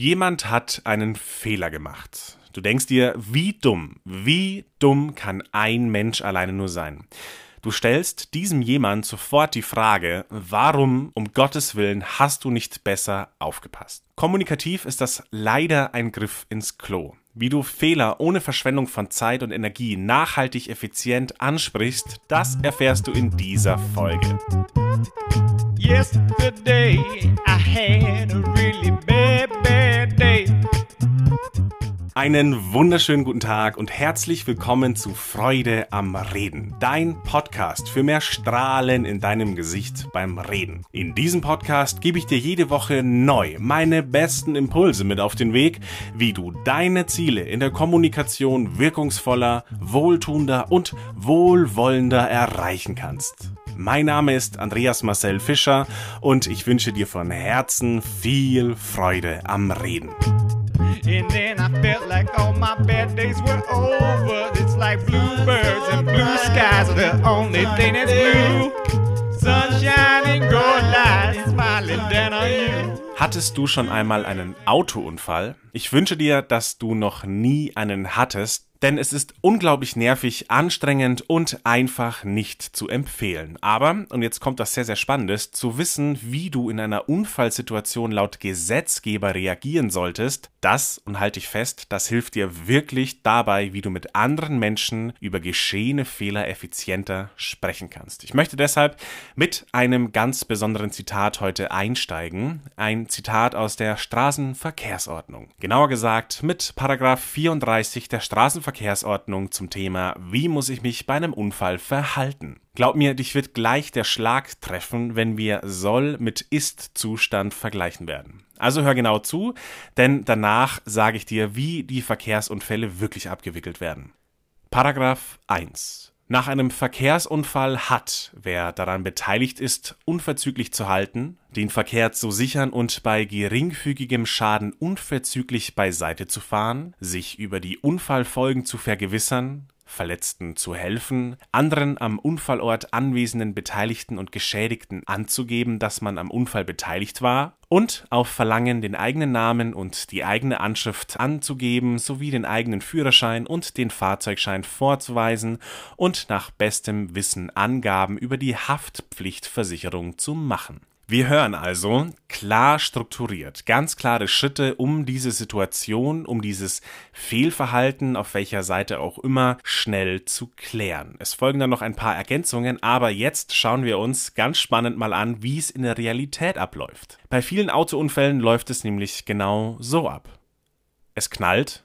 Jemand hat einen Fehler gemacht. Du denkst dir, wie dumm, wie dumm kann ein Mensch alleine nur sein? Du stellst diesem jemand sofort die Frage, warum um Gottes Willen hast du nicht besser aufgepasst? Kommunikativ ist das leider ein Griff ins Klo. Wie du Fehler ohne Verschwendung von Zeit und Energie nachhaltig effizient ansprichst, das erfährst du in dieser Folge. Yesterday Einen wunderschönen guten Tag und herzlich willkommen zu Freude am Reden, dein Podcast für mehr Strahlen in deinem Gesicht beim Reden. In diesem Podcast gebe ich dir jede Woche neu meine besten Impulse mit auf den Weg, wie du deine Ziele in der Kommunikation wirkungsvoller, wohltuender und wohlwollender erreichen kannst. Mein Name ist Andreas Marcel Fischer und ich wünsche dir von Herzen viel Freude am Reden. And then I felt like all my bad days were over. It's like bluebirds and blue skies are the only thing that's blue. Sunshine and gold lights smiling down on you. Hattest du schon einmal einen Autounfall? Ich wünsche dir, dass du noch nie einen hattest, denn es ist unglaublich nervig, anstrengend und einfach nicht zu empfehlen. Aber, und jetzt kommt das sehr, sehr Spannendes, zu wissen, wie du in einer Unfallsituation laut Gesetzgeber reagieren solltest, das, und halte ich fest, das hilft dir wirklich dabei, wie du mit anderen Menschen über geschehene Fehler effizienter sprechen kannst. Ich möchte deshalb mit einem ganz besonderen Zitat heute einsteigen. Ein Zitat aus der Straßenverkehrsordnung. Genauer gesagt mit Paragraph 34 der Straßenverkehrsordnung Straßenverkehrsordnung zum Thema Wie muss ich mich bei einem Unfall verhalten? Glaub mir, dich wird gleich der Schlag treffen, wenn wir Soll mit Ist-Zustand vergleichen werden. Also hör genau zu, denn danach sage ich dir, wie die Verkehrsunfälle wirklich abgewickelt werden. Paragraph 1 nach einem Verkehrsunfall hat, wer daran beteiligt ist, unverzüglich zu halten, den Verkehr zu sichern und bei geringfügigem Schaden unverzüglich beiseite zu fahren, sich über die Unfallfolgen zu vergewissern, Verletzten zu helfen, anderen am Unfallort anwesenden Beteiligten und Geschädigten anzugeben, dass man am Unfall beteiligt war und auf Verlangen den eigenen Namen und die eigene Anschrift anzugeben sowie den eigenen Führerschein und den Fahrzeugschein vorzuweisen und nach bestem Wissen Angaben über die Haftpflichtversicherung zu machen wir hören also klar strukturiert, ganz klare Schritte, um diese Situation, um dieses Fehlverhalten, auf welcher Seite auch immer, schnell zu klären. Es folgen dann noch ein paar Ergänzungen, aber jetzt schauen wir uns ganz spannend mal an, wie es in der Realität abläuft. Bei vielen Autounfällen läuft es nämlich genau so ab. Es knallt,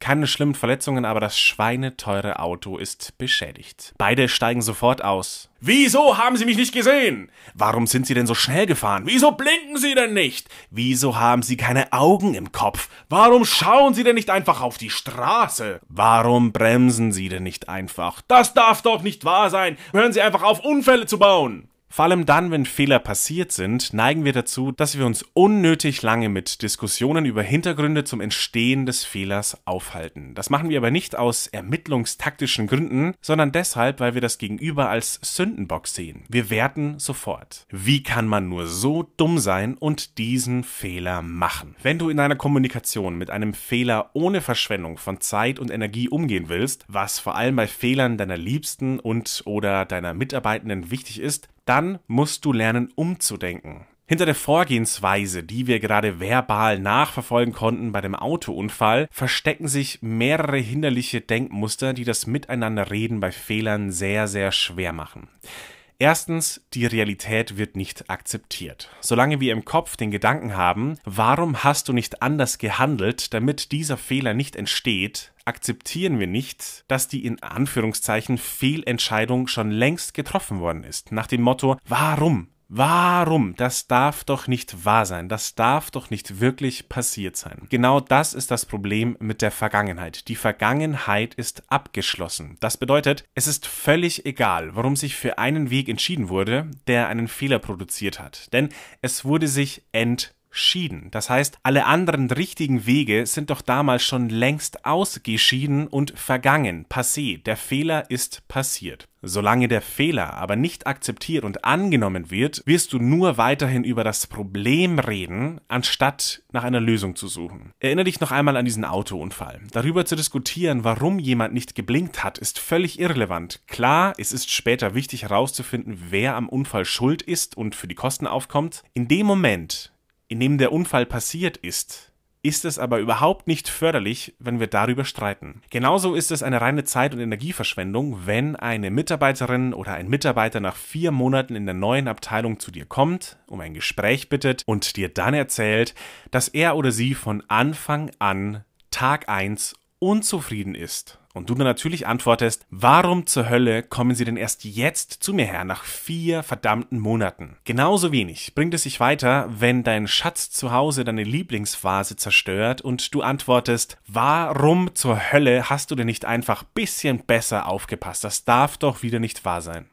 keine schlimmen Verletzungen, aber das schweineteure Auto ist beschädigt. Beide steigen sofort aus. Wieso haben Sie mich nicht gesehen? Warum sind Sie denn so schnell gefahren? Wieso blinken Sie denn nicht? Wieso haben Sie keine Augen im Kopf? Warum schauen Sie denn nicht einfach auf die Straße? Warum bremsen Sie denn nicht einfach? Das darf doch nicht wahr sein. Hören Sie einfach auf, Unfälle zu bauen. Vor allem dann, wenn Fehler passiert sind, neigen wir dazu, dass wir uns unnötig lange mit Diskussionen über Hintergründe zum Entstehen des Fehlers aufhalten. Das machen wir aber nicht aus ermittlungstaktischen Gründen, sondern deshalb, weil wir das Gegenüber als Sündenbock sehen. Wir werten sofort. Wie kann man nur so dumm sein und diesen Fehler machen? Wenn du in einer Kommunikation mit einem Fehler ohne Verschwendung von Zeit und Energie umgehen willst, was vor allem bei Fehlern deiner Liebsten und oder deiner Mitarbeitenden wichtig ist, dann musst du lernen umzudenken. Hinter der Vorgehensweise, die wir gerade verbal nachverfolgen konnten bei dem Autounfall, verstecken sich mehrere hinderliche Denkmuster, die das Miteinanderreden bei Fehlern sehr, sehr schwer machen. Erstens, die Realität wird nicht akzeptiert. Solange wir im Kopf den Gedanken haben, warum hast du nicht anders gehandelt, damit dieser Fehler nicht entsteht, akzeptieren wir nicht, dass die in Anführungszeichen Fehlentscheidung schon längst getroffen worden ist. Nach dem Motto, warum? Warum? Das darf doch nicht wahr sein. Das darf doch nicht wirklich passiert sein. Genau das ist das Problem mit der Vergangenheit. Die Vergangenheit ist abgeschlossen. Das bedeutet, es ist völlig egal, warum sich für einen Weg entschieden wurde, der einen Fehler produziert hat. Denn es wurde sich ent schieden. Das heißt, alle anderen richtigen Wege sind doch damals schon längst ausgeschieden und vergangen, passé. Der Fehler ist passiert. Solange der Fehler aber nicht akzeptiert und angenommen wird, wirst du nur weiterhin über das Problem reden, anstatt nach einer Lösung zu suchen. Erinnere dich noch einmal an diesen Autounfall. Darüber zu diskutieren, warum jemand nicht geblinkt hat, ist völlig irrelevant. Klar, es ist später wichtig herauszufinden, wer am Unfall schuld ist und für die Kosten aufkommt. In dem Moment, in dem der Unfall passiert ist, ist es aber überhaupt nicht förderlich, wenn wir darüber streiten. Genauso ist es eine reine Zeit- und Energieverschwendung, wenn eine Mitarbeiterin oder ein Mitarbeiter nach vier Monaten in der neuen Abteilung zu dir kommt, um ein Gespräch bittet und dir dann erzählt, dass er oder sie von Anfang an Tag 1 unzufrieden ist und du dann natürlich antwortest, warum zur Hölle kommen sie denn erst jetzt zu mir her, nach vier verdammten Monaten? Genauso wenig bringt es sich weiter, wenn dein Schatz zu Hause deine Lieblingsvase zerstört und du antwortest, warum zur Hölle hast du denn nicht einfach bisschen besser aufgepasst? Das darf doch wieder nicht wahr sein.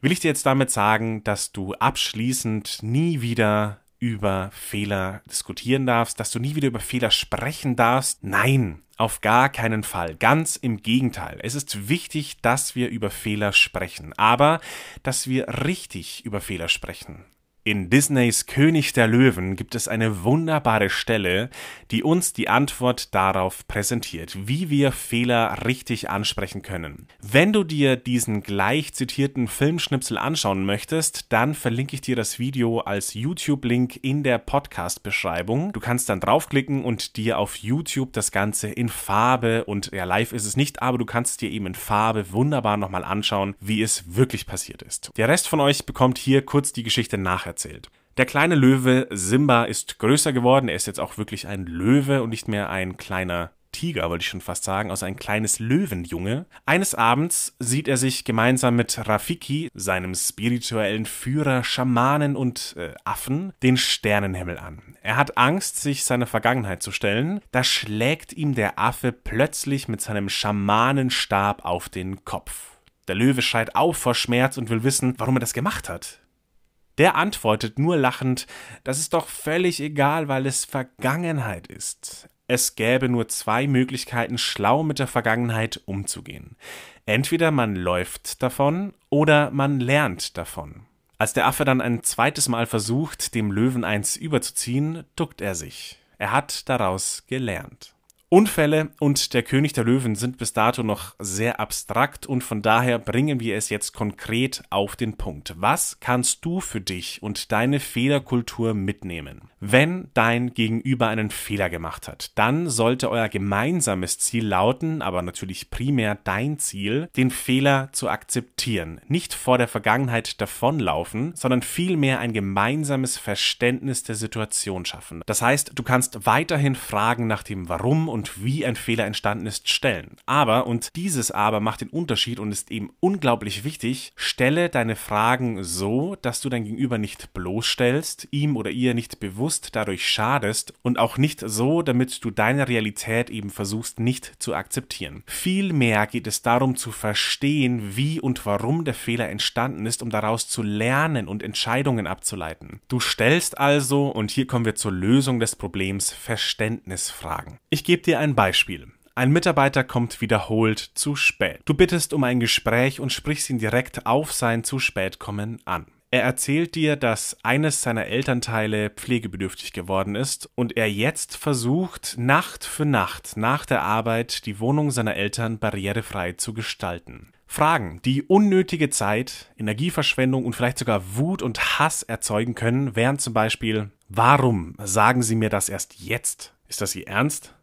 Will ich dir jetzt damit sagen, dass du abschließend nie wieder über Fehler diskutieren darfst, dass du nie wieder über Fehler sprechen darfst? Nein, auf gar keinen Fall. Ganz im Gegenteil. Es ist wichtig, dass wir über Fehler sprechen, aber dass wir richtig über Fehler sprechen. In Disneys König der Löwen gibt es eine wunderbare Stelle, die uns die Antwort darauf präsentiert, wie wir Fehler richtig ansprechen können. Wenn du dir diesen gleich zitierten Filmschnipsel anschauen möchtest, dann verlinke ich dir das Video als YouTube-Link in der Podcast-Beschreibung. Du kannst dann draufklicken und dir auf YouTube das Ganze in Farbe und ja, live ist es nicht, aber du kannst es dir eben in Farbe wunderbar nochmal anschauen, wie es wirklich passiert ist. Der Rest von euch bekommt hier kurz die Geschichte nachher erzählt. Der kleine Löwe Simba ist größer geworden. Er ist jetzt auch wirklich ein Löwe und nicht mehr ein kleiner Tiger, wollte ich schon fast sagen, also ein kleines Löwenjunge. Eines Abends sieht er sich gemeinsam mit Rafiki, seinem spirituellen Führer, Schamanen und äh, Affen, den Sternenhimmel an. Er hat Angst, sich seiner Vergangenheit zu stellen. Da schlägt ihm der Affe plötzlich mit seinem Schamanenstab auf den Kopf. Der Löwe schreit auf vor Schmerz und will wissen, warum er das gemacht hat. Der antwortet nur lachend, das ist doch völlig egal, weil es Vergangenheit ist. Es gäbe nur zwei Möglichkeiten, schlau mit der Vergangenheit umzugehen. Entweder man läuft davon oder man lernt davon. Als der Affe dann ein zweites Mal versucht, dem Löwen eins überzuziehen, duckt er sich. Er hat daraus gelernt. Unfälle und der König der Löwen sind bis dato noch sehr abstrakt und von daher bringen wir es jetzt konkret auf den Punkt. Was kannst du für dich und deine Fehlerkultur mitnehmen? Wenn dein Gegenüber einen Fehler gemacht hat, dann sollte euer gemeinsames Ziel lauten, aber natürlich primär dein Ziel, den Fehler zu akzeptieren. Nicht vor der Vergangenheit davonlaufen, sondern vielmehr ein gemeinsames Verständnis der Situation schaffen. Das heißt, du kannst weiterhin Fragen nach dem Warum und wie ein Fehler entstanden ist stellen. Aber, und dieses Aber macht den Unterschied und ist eben unglaublich wichtig, stelle deine Fragen so, dass du dein Gegenüber nicht bloßstellst, ihm oder ihr nicht bewusst bewusst dadurch schadest und auch nicht so, damit du deine Realität eben versuchst nicht zu akzeptieren. Vielmehr geht es darum zu verstehen, wie und warum der Fehler entstanden ist, um daraus zu lernen und Entscheidungen abzuleiten. Du stellst also, und hier kommen wir zur Lösung des Problems, Verständnisfragen. Ich gebe dir ein Beispiel. Ein Mitarbeiter kommt wiederholt zu spät. Du bittest um ein Gespräch und sprichst ihn direkt auf sein zu spät kommen an. Er erzählt dir, dass eines seiner Elternteile pflegebedürftig geworden ist und er jetzt versucht, Nacht für Nacht nach der Arbeit die Wohnung seiner Eltern barrierefrei zu gestalten. Fragen, die unnötige Zeit, Energieverschwendung und vielleicht sogar Wut und Hass erzeugen können, wären zum Beispiel, warum sagen Sie mir das erst jetzt? Ist das Ihr Ernst?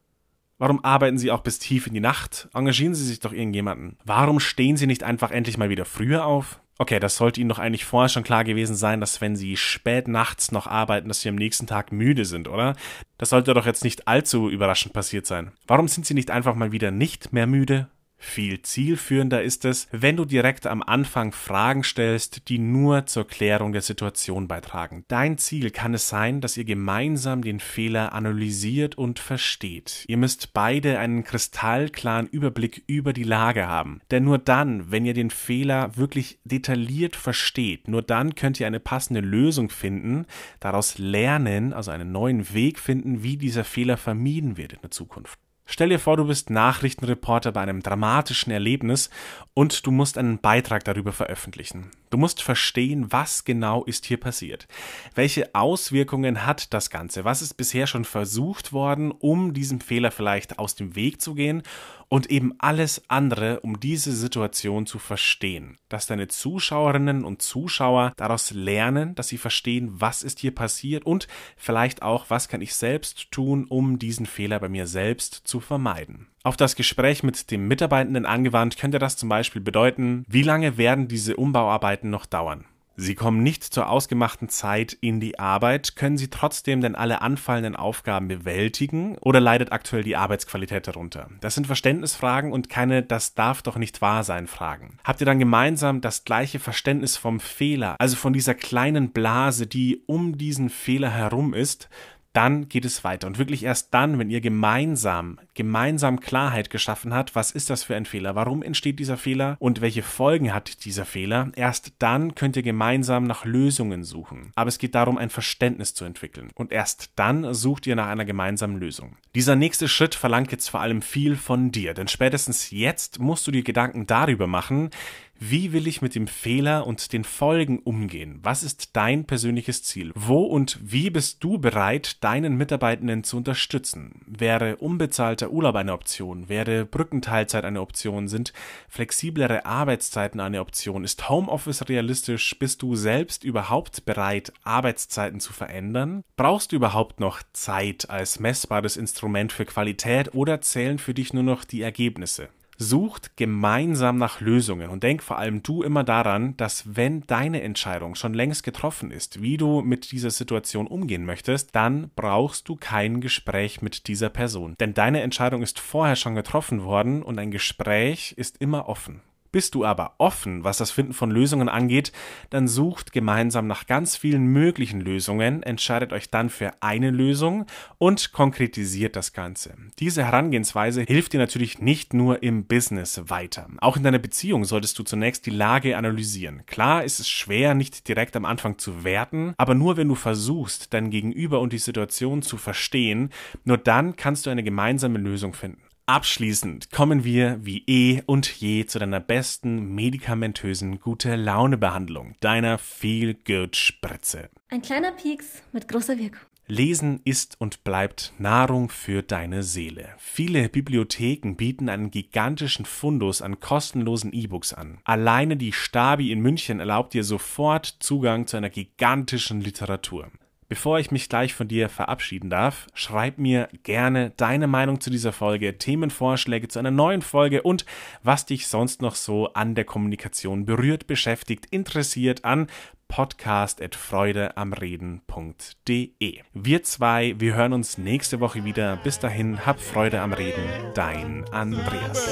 Warum arbeiten Sie auch bis tief in die Nacht? Engagieren Sie sich doch irgendjemanden. Warum stehen Sie nicht einfach endlich mal wieder früher auf? Okay, das sollte Ihnen doch eigentlich vorher schon klar gewesen sein, dass wenn Sie spät nachts noch arbeiten, dass Sie am nächsten Tag müde sind, oder? Das sollte doch jetzt nicht allzu überraschend passiert sein. Warum sind Sie nicht einfach mal wieder nicht mehr müde? Viel zielführender ist es, wenn du direkt am Anfang Fragen stellst, die nur zur Klärung der Situation beitragen. Dein Ziel kann es sein, dass ihr gemeinsam den Fehler analysiert und versteht. Ihr müsst beide einen kristallklaren Überblick über die Lage haben. Denn nur dann, wenn ihr den Fehler wirklich detailliert versteht, nur dann könnt ihr eine passende Lösung finden, daraus lernen, also einen neuen Weg finden, wie dieser Fehler vermieden wird in der Zukunft. Stell dir vor, du bist Nachrichtenreporter bei einem dramatischen Erlebnis und du musst einen Beitrag darüber veröffentlichen. Du musst verstehen, was genau ist hier passiert. Welche Auswirkungen hat das Ganze? Was ist bisher schon versucht worden, um diesem Fehler vielleicht aus dem Weg zu gehen? Und eben alles andere, um diese Situation zu verstehen. Dass deine Zuschauerinnen und Zuschauer daraus lernen, dass sie verstehen, was ist hier passiert und vielleicht auch, was kann ich selbst tun, um diesen Fehler bei mir selbst zu vermeiden. Auf das Gespräch mit dem Mitarbeitenden angewandt könnte das zum Beispiel bedeuten, wie lange werden diese Umbauarbeiten noch dauern? Sie kommen nicht zur ausgemachten Zeit in die Arbeit, können Sie trotzdem denn alle anfallenden Aufgaben bewältigen oder leidet aktuell die Arbeitsqualität darunter? Das sind Verständnisfragen und keine Das darf doch nicht wahr sein Fragen. Habt ihr dann gemeinsam das gleiche Verständnis vom Fehler, also von dieser kleinen Blase, die um diesen Fehler herum ist, dann geht es weiter. Und wirklich erst dann, wenn ihr gemeinsam, gemeinsam Klarheit geschaffen habt, was ist das für ein Fehler, warum entsteht dieser Fehler und welche Folgen hat dieser Fehler, erst dann könnt ihr gemeinsam nach Lösungen suchen. Aber es geht darum, ein Verständnis zu entwickeln. Und erst dann sucht ihr nach einer gemeinsamen Lösung. Dieser nächste Schritt verlangt jetzt vor allem viel von dir, denn spätestens jetzt musst du dir Gedanken darüber machen, wie will ich mit dem Fehler und den Folgen umgehen? Was ist dein persönliches Ziel? Wo und wie bist du bereit, deinen Mitarbeitenden zu unterstützen? Wäre unbezahlter Urlaub eine Option? Wäre Brückenteilzeit eine Option? Sind flexiblere Arbeitszeiten eine Option? Ist Homeoffice realistisch? Bist du selbst überhaupt bereit, Arbeitszeiten zu verändern? Brauchst du überhaupt noch Zeit als messbares Instrument für Qualität oder zählen für dich nur noch die Ergebnisse? Sucht gemeinsam nach Lösungen und denk vor allem du immer daran, dass wenn deine Entscheidung schon längst getroffen ist, wie du mit dieser Situation umgehen möchtest, dann brauchst du kein Gespräch mit dieser Person. Denn deine Entscheidung ist vorher schon getroffen worden und ein Gespräch ist immer offen. Bist du aber offen, was das Finden von Lösungen angeht, dann sucht gemeinsam nach ganz vielen möglichen Lösungen, entscheidet euch dann für eine Lösung und konkretisiert das Ganze. Diese Herangehensweise hilft dir natürlich nicht nur im Business weiter. Auch in deiner Beziehung solltest du zunächst die Lage analysieren. Klar ist es schwer, nicht direkt am Anfang zu werten, aber nur wenn du versuchst, dein Gegenüber und die Situation zu verstehen, nur dann kannst du eine gemeinsame Lösung finden. Abschließend kommen wir wie eh und je zu deiner besten medikamentösen Gute-Laune-Behandlung, deiner Feel-Good-Spritze. Ein kleiner Pieks mit großer Wirkung. Lesen ist und bleibt Nahrung für deine Seele. Viele Bibliotheken bieten einen gigantischen Fundus an kostenlosen E-Books an. Alleine die Stabi in München erlaubt dir sofort Zugang zu einer gigantischen Literatur. Bevor ich mich gleich von dir verabschieden darf, schreib mir gerne deine Meinung zu dieser Folge, Themenvorschläge zu einer neuen Folge und was dich sonst noch so an der Kommunikation berührt, beschäftigt, interessiert an podcast.freudeamreden.de. Wir zwei, wir hören uns nächste Woche wieder. Bis dahin, hab Freude am Reden. Dein Andreas.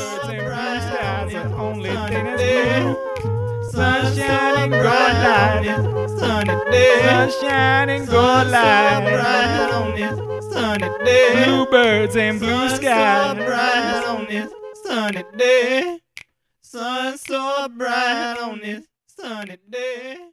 Sun shining bright light, sunny day. Sun shining gold light, bright on this sunny day. Blue birds and blue sky, bright on this sunny day. Sun so bright on this sunny day.